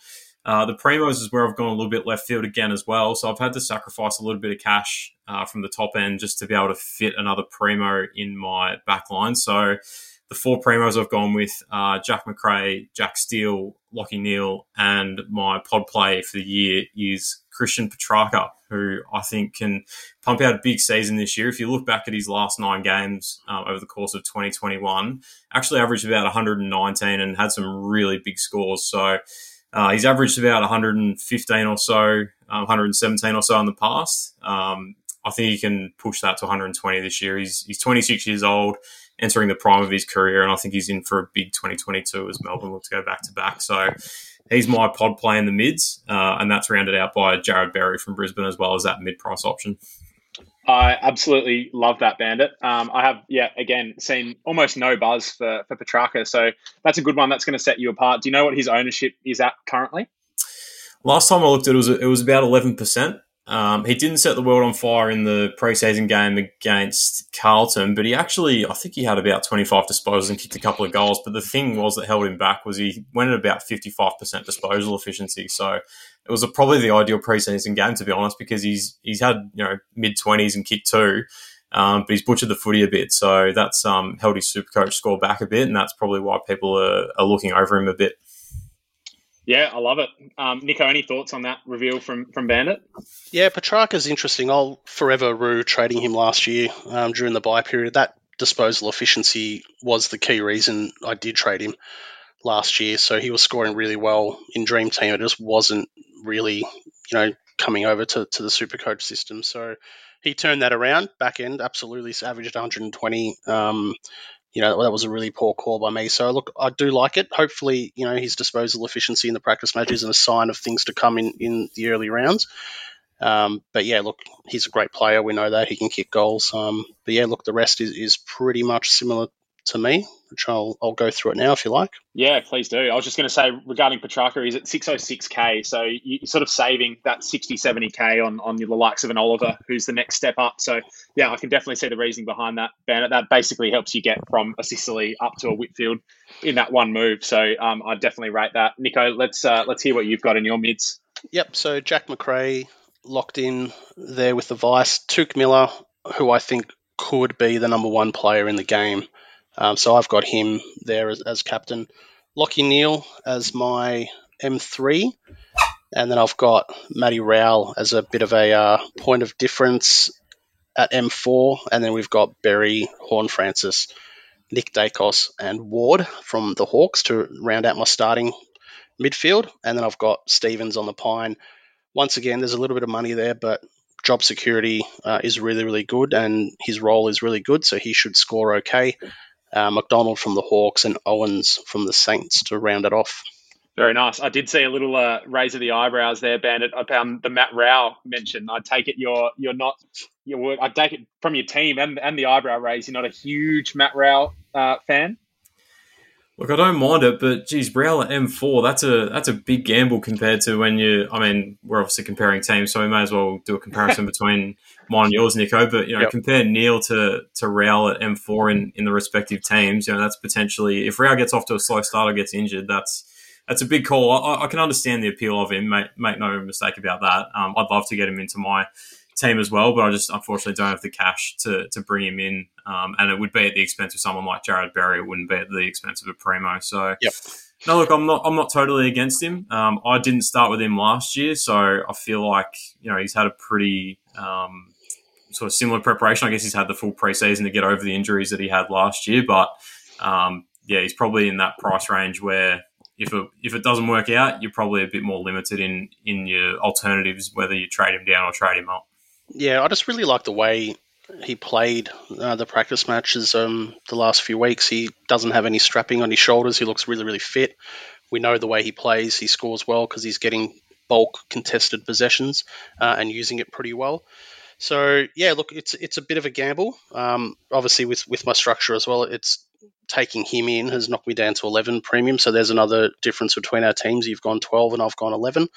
Uh, the Primos is where I've gone a little bit left field again as well. So I've had to sacrifice a little bit of cash uh, from the top end just to be able to fit another Primo in my back line. So the four primos I've gone with are Jack Macrae, Jack Steele, Lachie Neale, and my pod play for the year is Christian Petracca, who I think can pump out a big season this year. If you look back at his last nine games um, over the course of 2021, actually averaged about 119 and had some really big scores. So uh, he's averaged about 115 or so, um, 117 or so in the past. Um, I think he can push that to 120 this year. He's, he's 26 years old entering the prime of his career, and I think he's in for a big 2022 as Melbourne look to go back to back. So he's my pod play in the mids, uh, and that's rounded out by Jarrod Berry from Brisbane as well as that mid price option. I absolutely love that bandit. Um, I have, yeah, again, seen almost no buzz for, for Petracca. So that's a good one that's going to set you apart. Do you know what his ownership is at currently? Last time I looked at it, it was, it was about 11%. Um, he didn't set the world on fire in the preseason game against Carlton, but he actually, I think he had about 25 disposals and kicked a couple of goals. But the thing was that held him back was he went at about 55% disposal efficiency. So it was a, probably the ideal preseason game, to be honest, because he's he's had you know mid 20s and kicked two. Um, but he's butchered the footy a bit, so that's um, held his super coach score back a bit, and that's probably why people are, are looking over him a bit. Yeah, I love it. Um, Nico, any thoughts on that reveal from from Bandit? Yeah, Petracca's interesting. I'll forever rue trading him last year um, during the buy period. That disposal efficiency was the key reason I did trade him last year. So he was scoring really well in Dream Team. It just wasn't really, you know, coming over to, to the Super Coach system. So he turned that around. Back end, absolutely averaged 120. Um, you know, that was a really poor call by me. So look, I do like it. Hopefully, you know, his disposal efficiency in the practice matches and a sign of things to come in in the early rounds. Um, but yeah, look, he's a great player. We know that he can kick goals. Um, but yeah, look, the rest is, is pretty much similar to me, which I'll, I'll go through it now if you like. Yeah, please do. I was just going to say regarding Petracca, he's at 606k, so you're sort of saving that 60, 70k on, on the likes of an Oliver, who's the next step up. So, yeah, I can definitely see the reasoning behind that. Bandit, that basically helps you get from a Sicily up to a Whitfield in that one move. So, um, I definitely rate that. Nico, let's uh, let's hear what you've got in your mids. Yep. So Jack Macrae locked in there with the Vice. Touk Miller, who I think could be the number one player in the game. Um, so I've got him there as, as captain. Lachie Neale as my M3. And then I've got Matty Rowell as a bit of a uh, point of difference at M4. And then we've got Berry, Horne-Francis, Nick Daicos, and Ward from the Hawks to round out my starting midfield. And then I've got Stephens on the Pine. Once again, there's a little bit of money there, but job security uh, is really, really good, and his role is really good, so he should score okay uh, Macdonald from the Hawks, and Owens from the Saints to round it off. Very nice. I did see a little uh, raise of the eyebrows there, Bandit. I found the Matt Rowell mention. I take it you're you're not you're, I take it from your team and and the eyebrow raise. You're not a huge Matt Rowell uh, fan. Look, I don't mind it, but geez, Rowell at M4, that's a that's a big gamble compared to when you. I mean, we're obviously comparing teams, so we may as well do a comparison between mine and yours, Nico. But you know, yep. compare Neale to to Rowell at M4 in, in the respective teams. You know, that's potentially if Rowell gets off to a slow start or gets injured, that's that's a big call. I, I can understand the appeal of him. Make make no mistake about that. Um, I'd love to get him into my team as well, but I just unfortunately don't have the cash to to bring him in. Um, and it would be at the expense of someone like Jarrod Berry. It wouldn't be at the expense of a primo. So, yep. no, look, I'm not I'm not totally against him. Um, I didn't start with him last year, so I feel like you know he's had a pretty um, sort of similar preparation. I guess he's had the full preseason to get over the injuries that he had last year, but um, yeah, he's probably in that price range where if it, if it doesn't work out, you're probably a bit more limited in in your alternatives, whether you trade him down or trade him up. Yeah, I just really like the way he played uh, the practice matches um, the last few weeks. He doesn't have any strapping on his shoulders. He looks really, really fit. We know the way he plays. He scores well because he's getting bulk contested possessions uh, and using it pretty well. So yeah, look, it's it's a bit of a gamble. Um, obviously, with with my structure as well, it's taking him in has knocked me down to 11 premium. So there's another difference between our teams. You've gone 12 and I've gone 11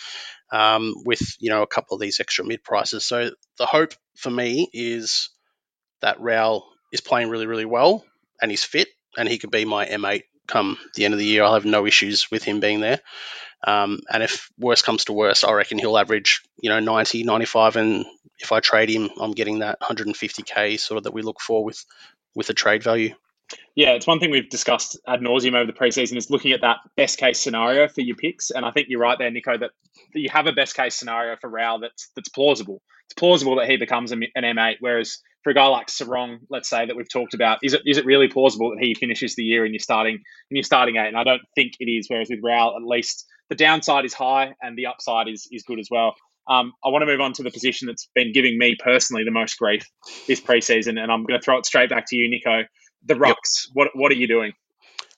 um, with, you know, a couple of these extra mid prices. So the hope for me is that Rowell is playing really, really well and he's fit and he could be my M8 come the end of the year. I'll have no issues with him being there. Um, and if worse comes to worse, I reckon he'll average, you know, 90, 95. And if I trade him, I'm getting that 150K sort of that we look for with, with a trade value. Yeah, it's one thing we've discussed ad nauseum over the preseason is looking at that best case scenario for your picks. And I think you're right there, Nico, that you have a best case scenario for Rowell that's that's plausible. It's plausible that he becomes an M8, whereas for a guy like Serong, let's say that we've talked about, is it is it really plausible that he finishes the year and you're starting and you're starting eight? And I don't think it is. Whereas with Rowell, at least the downside is high and the upside is is good as well. Um, I want to move on to the position that's been giving me personally the most grief this preseason, and I'm going to throw it straight back to you, Nico. The rucks. Yep. What what are you doing?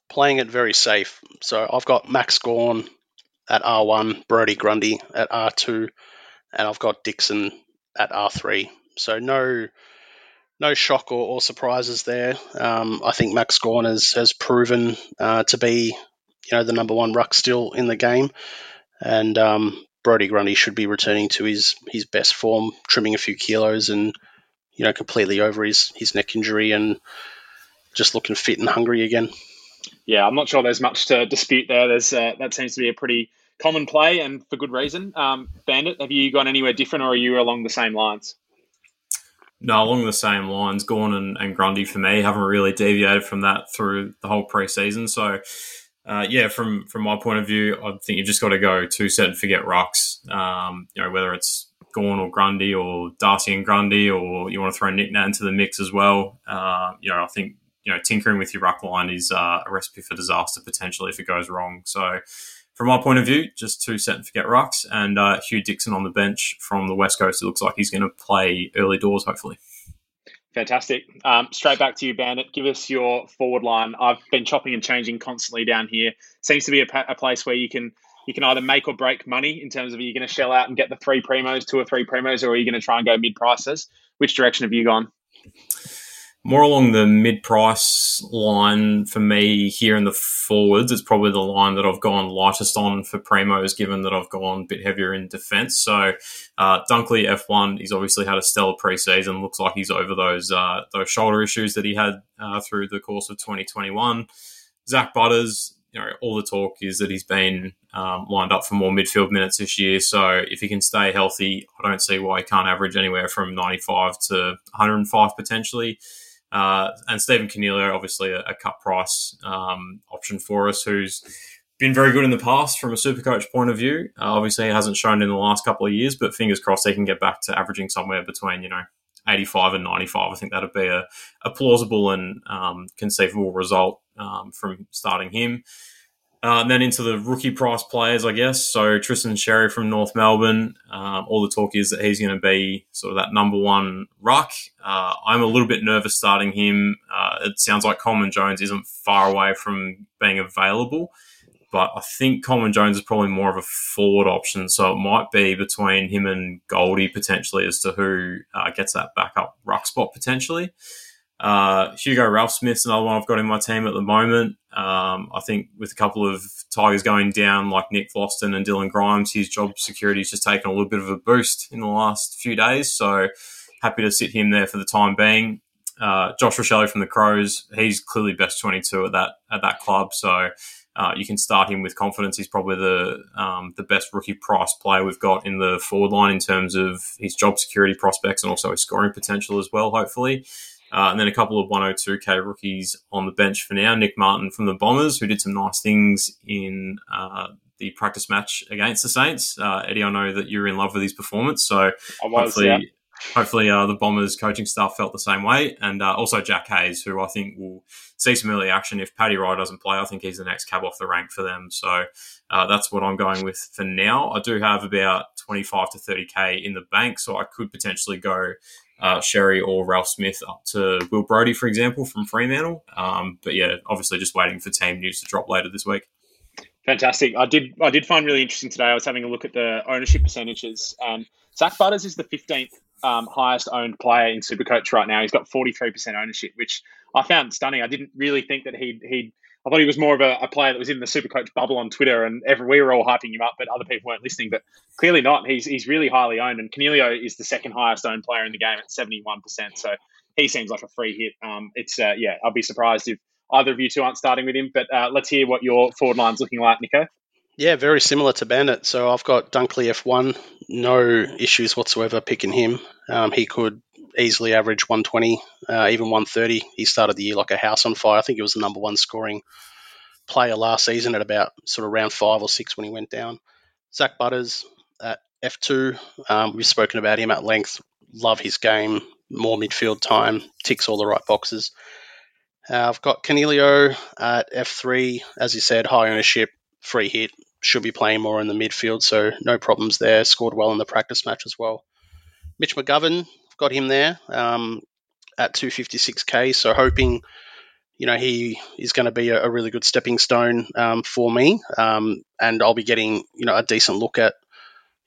Playing it very safe. So I've got Max Gawn at R1, Brodie Grundy at R2, and I've got Dixon at R3. So no no shock or, or surprises there. Um, I think Max Gawn has, has proven uh, to be you know the number one ruck still in the game, and um, Brodie Grundy should be returning to his his best form, trimming a few kilos and you know completely over his his neck injury and just looking fit and hungry again. Yeah, I'm not sure there's much to dispute there. There's uh, that seems to be a pretty common play and for good reason. Um, Bandit, have you gone anywhere different, or are you along the same lines? No, along the same lines. Gawn and, and Grundy for me haven't really deviated from that through the whole preseason. So uh, yeah, from from my point of view, I think you've just got to go two set and forget rucks. Um, you know, whether it's Gawn or Grundy or Darcy and Grundy, or you want to throw Nic Nat into the mix as well. Uh, you know, I think you know tinkering with your ruck line is uh, a recipe for disaster potentially if it goes wrong. So, from my point of view, just two set and forget rucks, and uh, Hugh Dixon on the bench from the West Coast. It looks like he's going to play early doors, hopefully. Fantastic. Um, straight back to you, Bandit. Give us your forward line. I've been chopping and changing constantly down here. Seems to be a, a place where you can you can either make or break money in terms of are you going to shell out and get the three primos, two or three primos, or are you going to try and go mid prices? Which direction have you gone? More along the mid price line for me here in the forwards. It's probably the line that I've gone lightest on for primos, given that I've gone a bit heavier in defence. So uh, Dunkley F1, he's obviously had a stellar preseason. Looks like he's over those uh, those shoulder issues that he had uh, through the course of 2021. Zak Butters, you know, all the talk is that he's been um, lined up for more midfield minutes this year. So if he can stay healthy, I don't see why he can't average anywhere from 95 to 105 potentially. Uh, and Stephen Coniglio, obviously a, a cut price um, option for us, who's been very good in the past from a super coach point of view. Uh, obviously, it hasn't shown in the last couple of years, but fingers crossed they can get back to averaging somewhere between, you know, 85 and 95. I think that'd be a, a plausible and um, conceivable result um, from starting him. Uh, and then into the rookie price players, I guess. So Tristan Xerri from North Melbourne. Um, all the talk is that he's going to be sort of that number one ruck. Uh, I'm a little bit nervous starting him. Uh, it sounds like Coleman Jones isn't far away from being available, but I think Coleman Jones is probably more of a forward option. So it might be between him and Goldie potentially as to who uh, gets that backup ruck spot potentially. Uh, Hugo Ralphsmith's another one I've got in my team at the moment. Um, I think with a couple of Tigers going down, like Nick Vlastuin and Dylan Grimes, his job security has just taken a little bit of a boost in the last few days. So happy to sit him there for the time being. Uh, Josh Rachele from the Crows, he's clearly best 22 at that at that club. So uh, you can start him with confidence. He's probably the um, the best rookie price player we've got in the forward line in terms of his job security prospects and also his scoring potential as well. Hopefully. Uh, and then a couple of 102k rookies on the bench for now. Nick Martin from the Bombers, who did some nice things in uh, the practice match against the Saints. Uh, Eddie, I know that you're in love with his performance, so was, hopefully, yeah. hopefully uh, the Bombers coaching staff felt the same way. And uh, also Jack Hayes, who I think will see some early action if Paddy Ryder doesn't play. I think he's the next cab off the rank for them. So uh, that's what I'm going with for now. I do have about 25 to 30k in the bank, so I could potentially go uh, Xerri or Ralphsmith up to Will Brodie, for example, from Fremantle. Um, but yeah, obviously just waiting for team news to drop later this week. Fantastic. I did I did find really interesting today. I was having a look at the ownership percentages, and Zak Butters is the 15th um, highest owned player in Supercoach right now. He's got 43% ownership, which I found stunning. I didn't really think that he'd he'd I thought he was more of a, a, player that was in the super coach bubble on Twitter, and every, we were all hyping him up, but other people weren't listening. But clearly not. He's he's really highly owned, and Coniglio is the second highest owned player in the game at seventy one percent. So he seems like a free hit. Um, it's uh, yeah, I'll be surprised if either of you two aren't starting with him. But uh, let's hear what your forward line's looking like, Nico. Yeah, very similar to Bandit. So I've got Dunkley F1, no issues whatsoever picking him. Um, he could easily average 120 uh, even 130. He started the year like a house on fire. I think he was the number one scoring player last season at about sort of round five or six when he went down. Zak Butters at F2. Um, we've spoken about him at length. Love his game. More midfield time. Ticks all the right boxes. Uh, I've got Coniglio at F3. As you said, high ownership, free hit. Should be playing more in the midfield, so no problems there. Scored well in the practice match as well. Mitch McGovern, got him there um, at 256k. So hoping, you know, he is going to be a, a, really good stepping stone um, for me, um, and I'll be getting you know a decent look at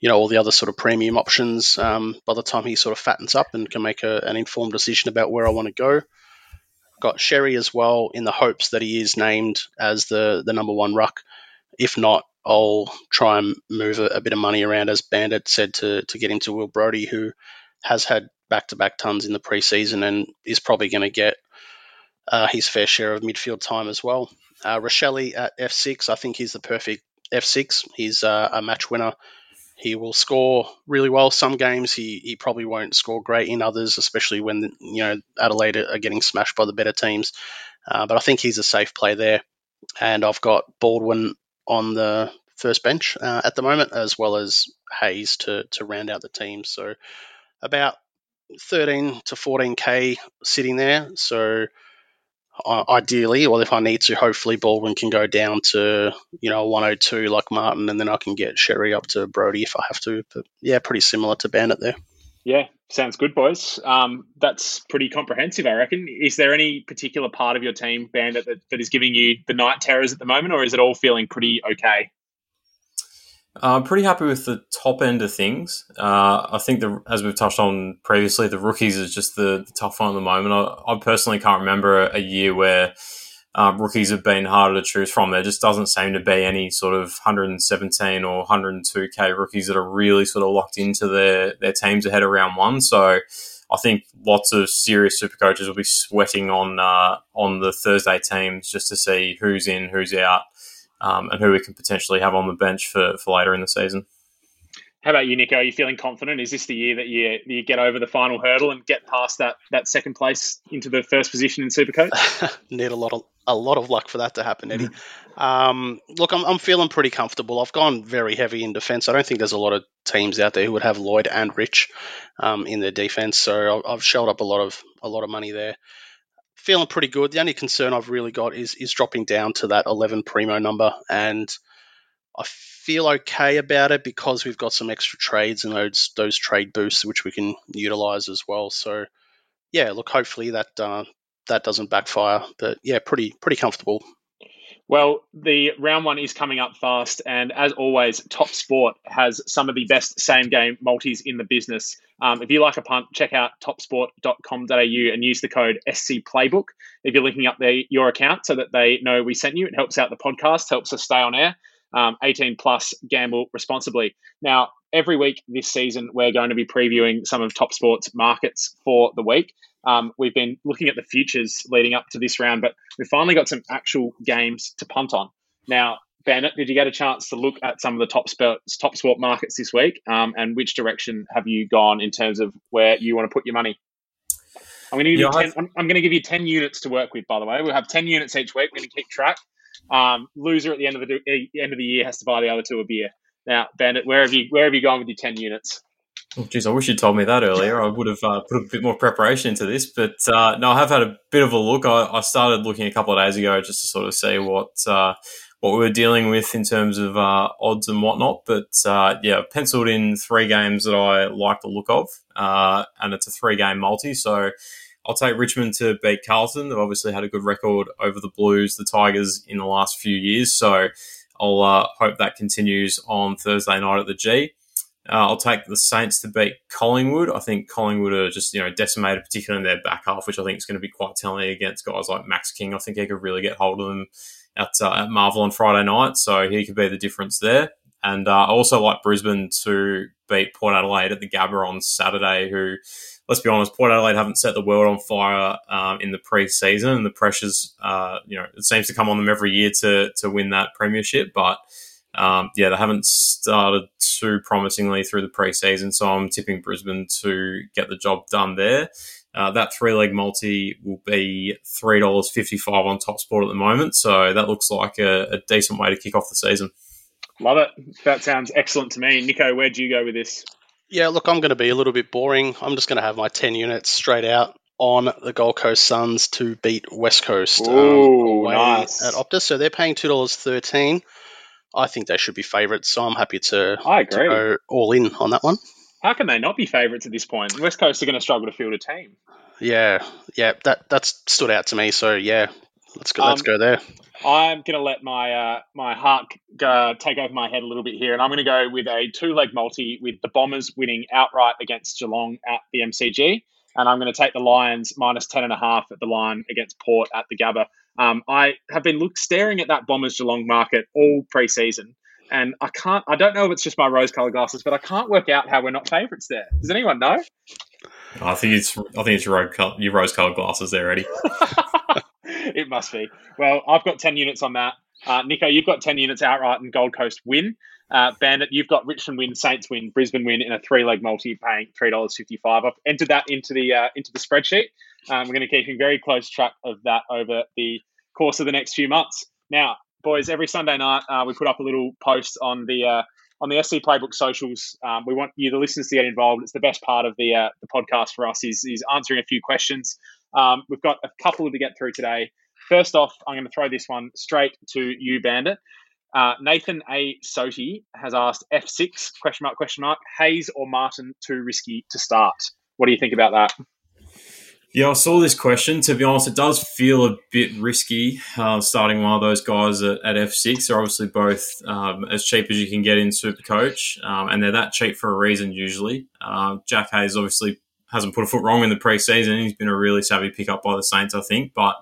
you know all the other sort of premium options um, by the time he sort of fattens up and can make a, an informed decision about where I want to go. Got Xerri as well in the hopes that he is named as the the number one ruck. If not, I'll try and move a, a, bit of money around, as Bandit said, to to get into Will Brodie, who has had back to back tons in the preseason and is probably going to get uh, his fair share of midfield time as well. Uh, Rachele at F6, I think he's the perfect F6. He's uh, a match winner. He will score really well some games. He, he probably won't score great in others, especially when you know Adelaide are getting smashed by the better teams. Uh, but I think he's a safe play there. And I've got Baldwin on the first bench uh, at the moment, as well as Hayes to to round out the team. So about 13 to 14k sitting there. So uh, ideally, or if I need to, hopefully Baldwin can go down to you know 102 like Martin, and then I can get Xerri up to Brodie if I have to. But yeah, pretty similar to Bandit there. Yeah, sounds good, boys. Um, that's pretty comprehensive, I reckon. Is there any particular part of your team, Bandit, that, that is giving you the night terrors at the moment, or is it all feeling pretty okay? I'm pretty happy with the top end of things. Uh, I think, the, as we've touched on previously, the rookies is just the, the tough one at the moment. I, I personally can't remember a, a year where um, rookies have been harder to choose from. There just doesn't seem to be any sort of 117 or 102k rookies that are really sort of locked into their, their teams ahead of round one. So I think lots of serious super coaches will be sweating on uh, on the Thursday teams just to see who's in, who's out um, and who we can potentially have on the bench for, for later in the season. How about you, Nico? Are you feeling confident? Is this the year that you you get over the final hurdle and get past that that second place into the first position in Supercoach? Need a lot of a lot of luck for that to happen, Eddie. um, look, I'm, I'm feeling pretty comfortable. I've gone very heavy in defence. I don't think there's a lot of teams out there who would have Lloyd and Rich um, in their defence, so I've shelled up a lot of a lot of money there feeling pretty good. The only concern I've really got is is dropping down to that 11 primo number, and I feel okay about it because we've got some extra trades and those those trade boosts which we can utilize as well. So yeah, look, hopefully that uh, that doesn't backfire, but yeah, pretty pretty comfortable well, the round one is coming up fast, and as always, Top Sport has some of the best same game multis in the business. Um, if you like a punt, check out topsport.com.au and use the code SC Playbook if you're linking up your account so that they know we sent you. It helps out the podcast, helps us stay on air. Um, 18 plus, gamble responsibly. Now, every week this season, we're going to be previewing some of Top Sport's markets for the week. Um, we've been looking at the futures leading up to this round, but we've finally got some actual games to punt on. Now, Bandit, did you get a chance to look at some of the top sports, top sport markets this week? Um, and which direction have you gone in terms of where you want to put your money? I'm going to give you 10, I'm, I'm going to give you 10 units to work with, by the way. We'll have 10 units each week. We're going to keep track. Um, loser at the end of the, the end of the year has to buy the other two a beer. Now, Bandit, where have you where have you gone with your 10 units? Oh, geez, I wish you'd told me that earlier. I would have uh, put a bit more preparation into this. But uh, no, I have had a bit of a look. I, I, started looking a couple of days ago just to sort of see what uh, what we were dealing with in terms of uh, odds and whatnot. But uh, yeah, penciled in three games that I like the look of, uh, and it's a three game multi. So I'll take Richmond to beat Carlton. They've obviously had a good record over the Blues, the Tigers in the last few years. So I'll hope that continues on Thursday night at the G. Uh, I'll take the Saints to beat Collingwood. I think Collingwood are just you know decimated, particularly in their back half, which I think is going to be quite telling against guys like Max King. I think he could really get hold of them at, uh, at Marvel on Friday night, so he could be the difference there. And uh, I also like Brisbane to beat Port Adelaide at the Gabba on Saturday. Who, let's be honest, Port Adelaide haven't set the world on fire um, in the pre-season, and the pressures, uh, you know, it seems to come on them every year to to win that premiership, but um, yeah, they haven't started too promisingly through the preseason, so I'm tipping Brisbane to get the job done there. Uh, that three leg multi will be three dollars fifty five on top sport at the moment, so that looks like a, a, decent way to kick off the season. Love it. That sounds excellent to me, Nico. Where do you go with this? Yeah, look, I'm going to be a little bit boring. I'm just going to have my ten units straight out on the Gold Coast Suns to beat West Coast um, Ooh, away nice. at Optus. So they're paying two dollars thirteen. I think they should be favourites, so I'm happy to, I agree. to go all in on that one. How can they not be favourites at this point? West Coast are going to struggle to field a team. Yeah, yeah, that that's stood out to me. So yeah, let's go. Um, let's go there. I'm going to let my uh, my heart go, take over my head a little bit here, and I'm going to go with a two leg multi with the Bombers winning outright against Geelong at the MCG, and I'm going to take the Lions minus ten and a half at the line against Port at the Gabba. Um, I have been look, staring at that Bombers Geelong market all preseason, and I can't. I don't know if it's just my rose-colored glasses, but I can't work out how we're not favourites there. Does anyone know? I think it's. I think it's your, your rose-colored glasses there, Eddie. it must be. Well, I've got ten units on that. Uh, Nico, you've got ten units outright and Gold Coast win. Uh, Bandit, you've got Richmond win, Saints win, Brisbane win in a three-leg multi, paying three dollars fifty-five. I've entered that into the uh, into the spreadsheet. Um, we're going to keep in very close track of that over the course of the next few months. Now, boys, every Sunday night uh, we put up a little post on the uh, on the SC Playbook socials. Um, we want you, the listeners, to get involved. It's the best part of the uh, the podcast for us is is answering a few questions. Um, we've got a couple to get through today. First off, I'm going to throw this one straight to you, Bandit. Uh, Nathan A. Soti has asked F6 question mark question mark Hayes or Martin too risky to start. What do you think about that? Yeah, I saw this question. To be honest, it does feel a bit risky uh, starting one of those guys at, at F6. They're obviously both um, as cheap as you can get in Super Coach, um, and they're that cheap for a reason usually. Uh, Jack Hayes obviously hasn't put a foot wrong in the preseason. He's been a really savvy pickup by the Saints, I think. But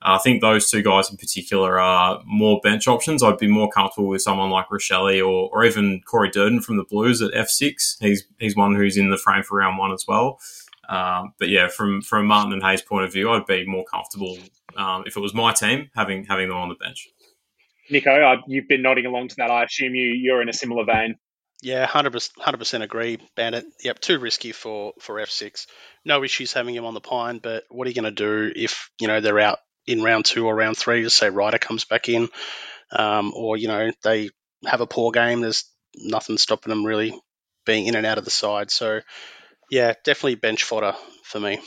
I think those two guys in particular are more bench options. I'd be more comfortable with someone like Rachele or, or even Corey Durdin from the Blues at F6. He's he's one who's in the frame for round one as well. Um, but yeah, from from Martin and Hayes' point of view, I'd be more comfortable um, if it was my team having having them on the bench. Nico, uh, you've been nodding along to that. I assume you you're in a similar vein. Yeah, hundred percent agree, Bandit. Yep, too risky for for F six. No issues having him on the pine, but what are you going to do if you know they're out in round two or round three? Just say Ryder comes back in, um, or you know they have a poor game. There's nothing stopping them really being in and out of the side. So yeah, definitely bench fodder for me.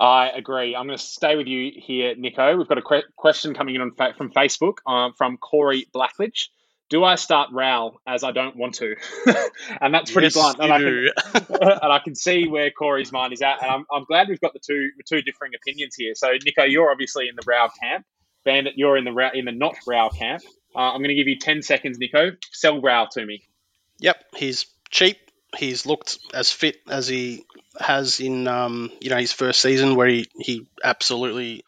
I agree. I'm going to stay with you here, Nico. We've got a que- question coming in on fa- from Facebook uh, from Corey Blackledge. Do I start Rowell as I don't want to? and that's pretty yes, blunt. And I, can, and I, can, see where Corey's mind is at. And I'm, I'm glad we've got the two the two differing opinions here. So, Nico, you're obviously in the Rowell camp. Bandit, you're in the in the not Rowell camp. Uh, I'm going to give you 10 seconds, Nico. Sell Rowell to me. Yep, he's cheap he's looked as fit as he has in um, you know his first season, where he, he absolutely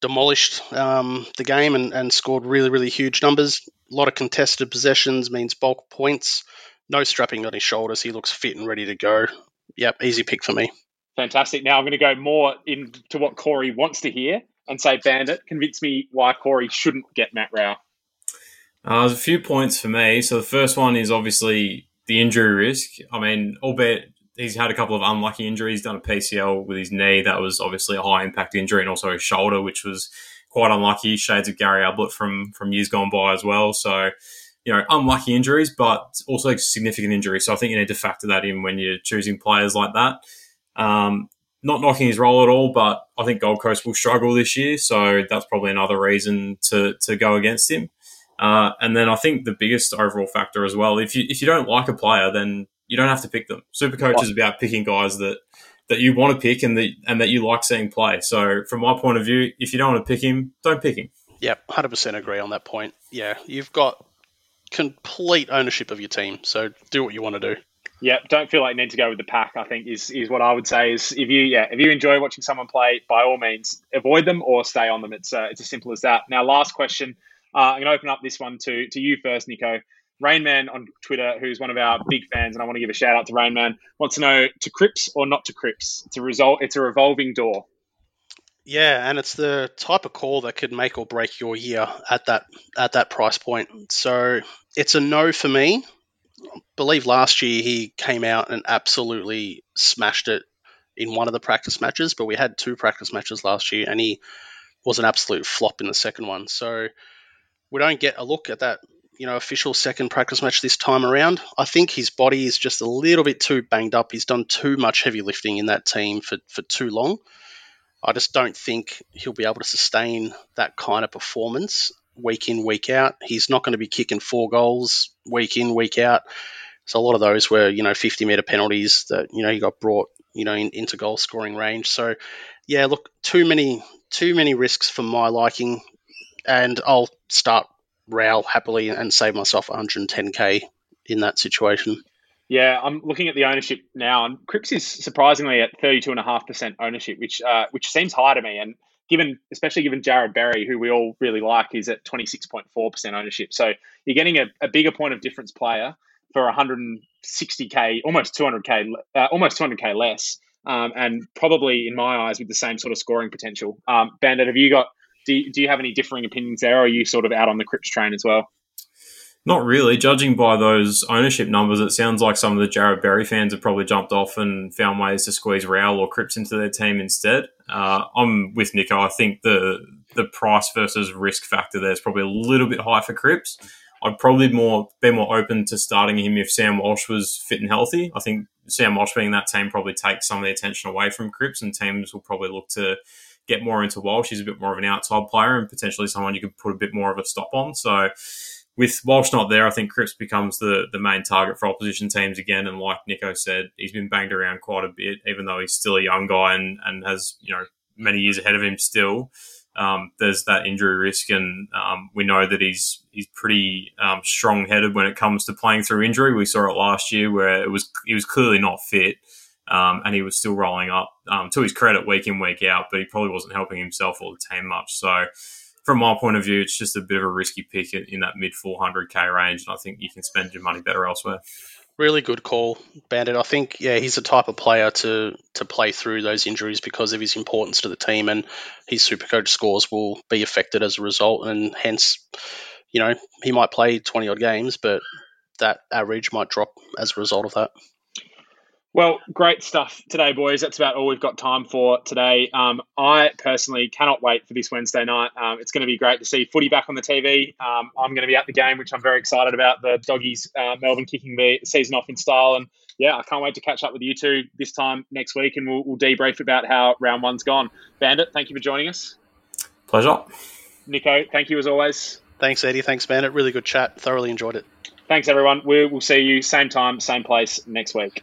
demolished um, the game and, and scored really really huge numbers. A lot of contested possessions means bulk points. No strapping on his shoulders. He looks fit and ready to go. Yep, easy pick for me. Fantastic. Now I'm going to go more into what Corey wants to hear and say, Bandit, convince me why Corey shouldn't get Matt Rowell. Uh, there's a few points for me. So the first one is obviously the injury risk. I mean, albeit he's had a couple of unlucky injuries, done a PCL with his knee. That was obviously a high impact injury, and also his shoulder, which was quite unlucky. Shades of Gary Ablett from from years gone by as well. So, you know, unlucky injuries, but also significant injuries. So I think you need to factor that in when you're choosing players like that. Um, not knocking his role at all, but I think Gold Coast will struggle this year, so that's probably another reason to to go against him. Uh, and then I think the biggest overall factor as well, if you if you don't like a player, then you don't have to pick them. Supercoach is about picking guys that that you want to pick and that and that you like seeing play. So from my point of view, if you don't want to pick him, don't pick him. Yep, hundred percent agree on that point. Yeah, you've got complete ownership of your team, so do what you want to do. Yeah, don't feel like you need to go with the pack. I think is is what I would say. Is if you yeah if you enjoy watching someone play, by all means avoid them or stay on them. It's uh, it's as simple as that. Now, last question uh, I'm going to open up this one to, to you first, Nico. Rainman on Twitter, who's one of our big fans, and I want to give a shout out to Rainman, wants to know to Cripps or not to Cripps. It's a result. It's a revolving door. Yeah, and it's the type of call that could make or break your year at that at that price point. So it's a no for me. I believe last year he came out and absolutely smashed it in one of the practice matches, but we had two practice matches last year, and he was an absolute flop in the second one. So we don't get a look at that, you know, official second practice match this time around. I think his body is just a little bit too banged up. He's done too much heavy lifting in that team for, for too long. I just don't think he'll be able to sustain that kind of performance week in, week out. He's not going to be kicking four goals week in, week out. So a lot of those were, you know, 50 meter penalties that, you know, he got brought, you know, in, into goal scoring range. So, yeah, look, too many, too many risks for my liking. And I'll start Rowell happily and save myself 110k in that situation. Yeah, I'm looking at the ownership now, and Cripps is surprisingly at 32.5% ownership, which uh, which seems high to me. And given, especially given Jarrod Berry, who we all really like, is at 26.4% ownership. So you're getting a, a bigger point of difference player for 160k, almost 200k, uh, almost 200k less, um, and probably in my eyes with the same sort of scoring potential. Um, Bandit, have you got? Do you, do you have any differing opinions there, or are you sort of out on the Cripps train as well? Not really. Judging by those ownership numbers, it sounds like some of the Jarrod Berry fans have probably jumped off and found ways to squeeze Rowell or Cripps into their team instead. Uh, I'm with Nico. I think the the price versus risk factor there is probably a little bit high for Cripps. I'd probably more be more open to starting him if Sam Walsh was fit and healthy. I think Sam Walsh being that team probably takes some of the attention away from Cripps, and teams will probably look to get more into Walsh. He's a bit more of an outside player and potentially someone you could put a bit more of a stop on. So with Walsh not there, I think Cripps becomes the, the main target for opposition teams again. And like Nico said, he's been banged around quite a bit, even though he's still a young guy and, and has, you know, many years ahead of him still. Um, there's that injury risk, and um, we know that he's he's pretty um, strong headed when it comes to playing through injury. We saw it last year where it was he was clearly not fit, um, and he was still rolling up. Um, to his credit, week in week out, but he probably wasn't helping himself or the team much. So from my point of view, it's just a bit of a risky pick in that mid 400k range, and I think you can spend your money better elsewhere. Really good call, Bandit. I think yeah, he's the type of player to to play through those injuries because of his importance to the team, and his Supercoach scores will be affected as a result, and hence, you know, he might play twenty odd games, but that average might drop as a result of that. Well, great stuff today, boys. That's about all we've got time for today. Um, I personally cannot wait for this Wednesday night. Um, it's going to be great to see footy back on the TV. Um, I'm going to be at the game, which I'm very excited about. The doggies, uh, Melbourne kicking the season off in style, and yeah, I can't wait to catch up with you two this time next week, and we'll, we'll debrief about how round one's gone. Bandit, thank you for joining us. Pleasure. Nico, thank you as always. Thanks, Eddie. Thanks, Bandit. Really good chat. Thoroughly enjoyed it. Thanks, everyone. We will see you same time, same place next week.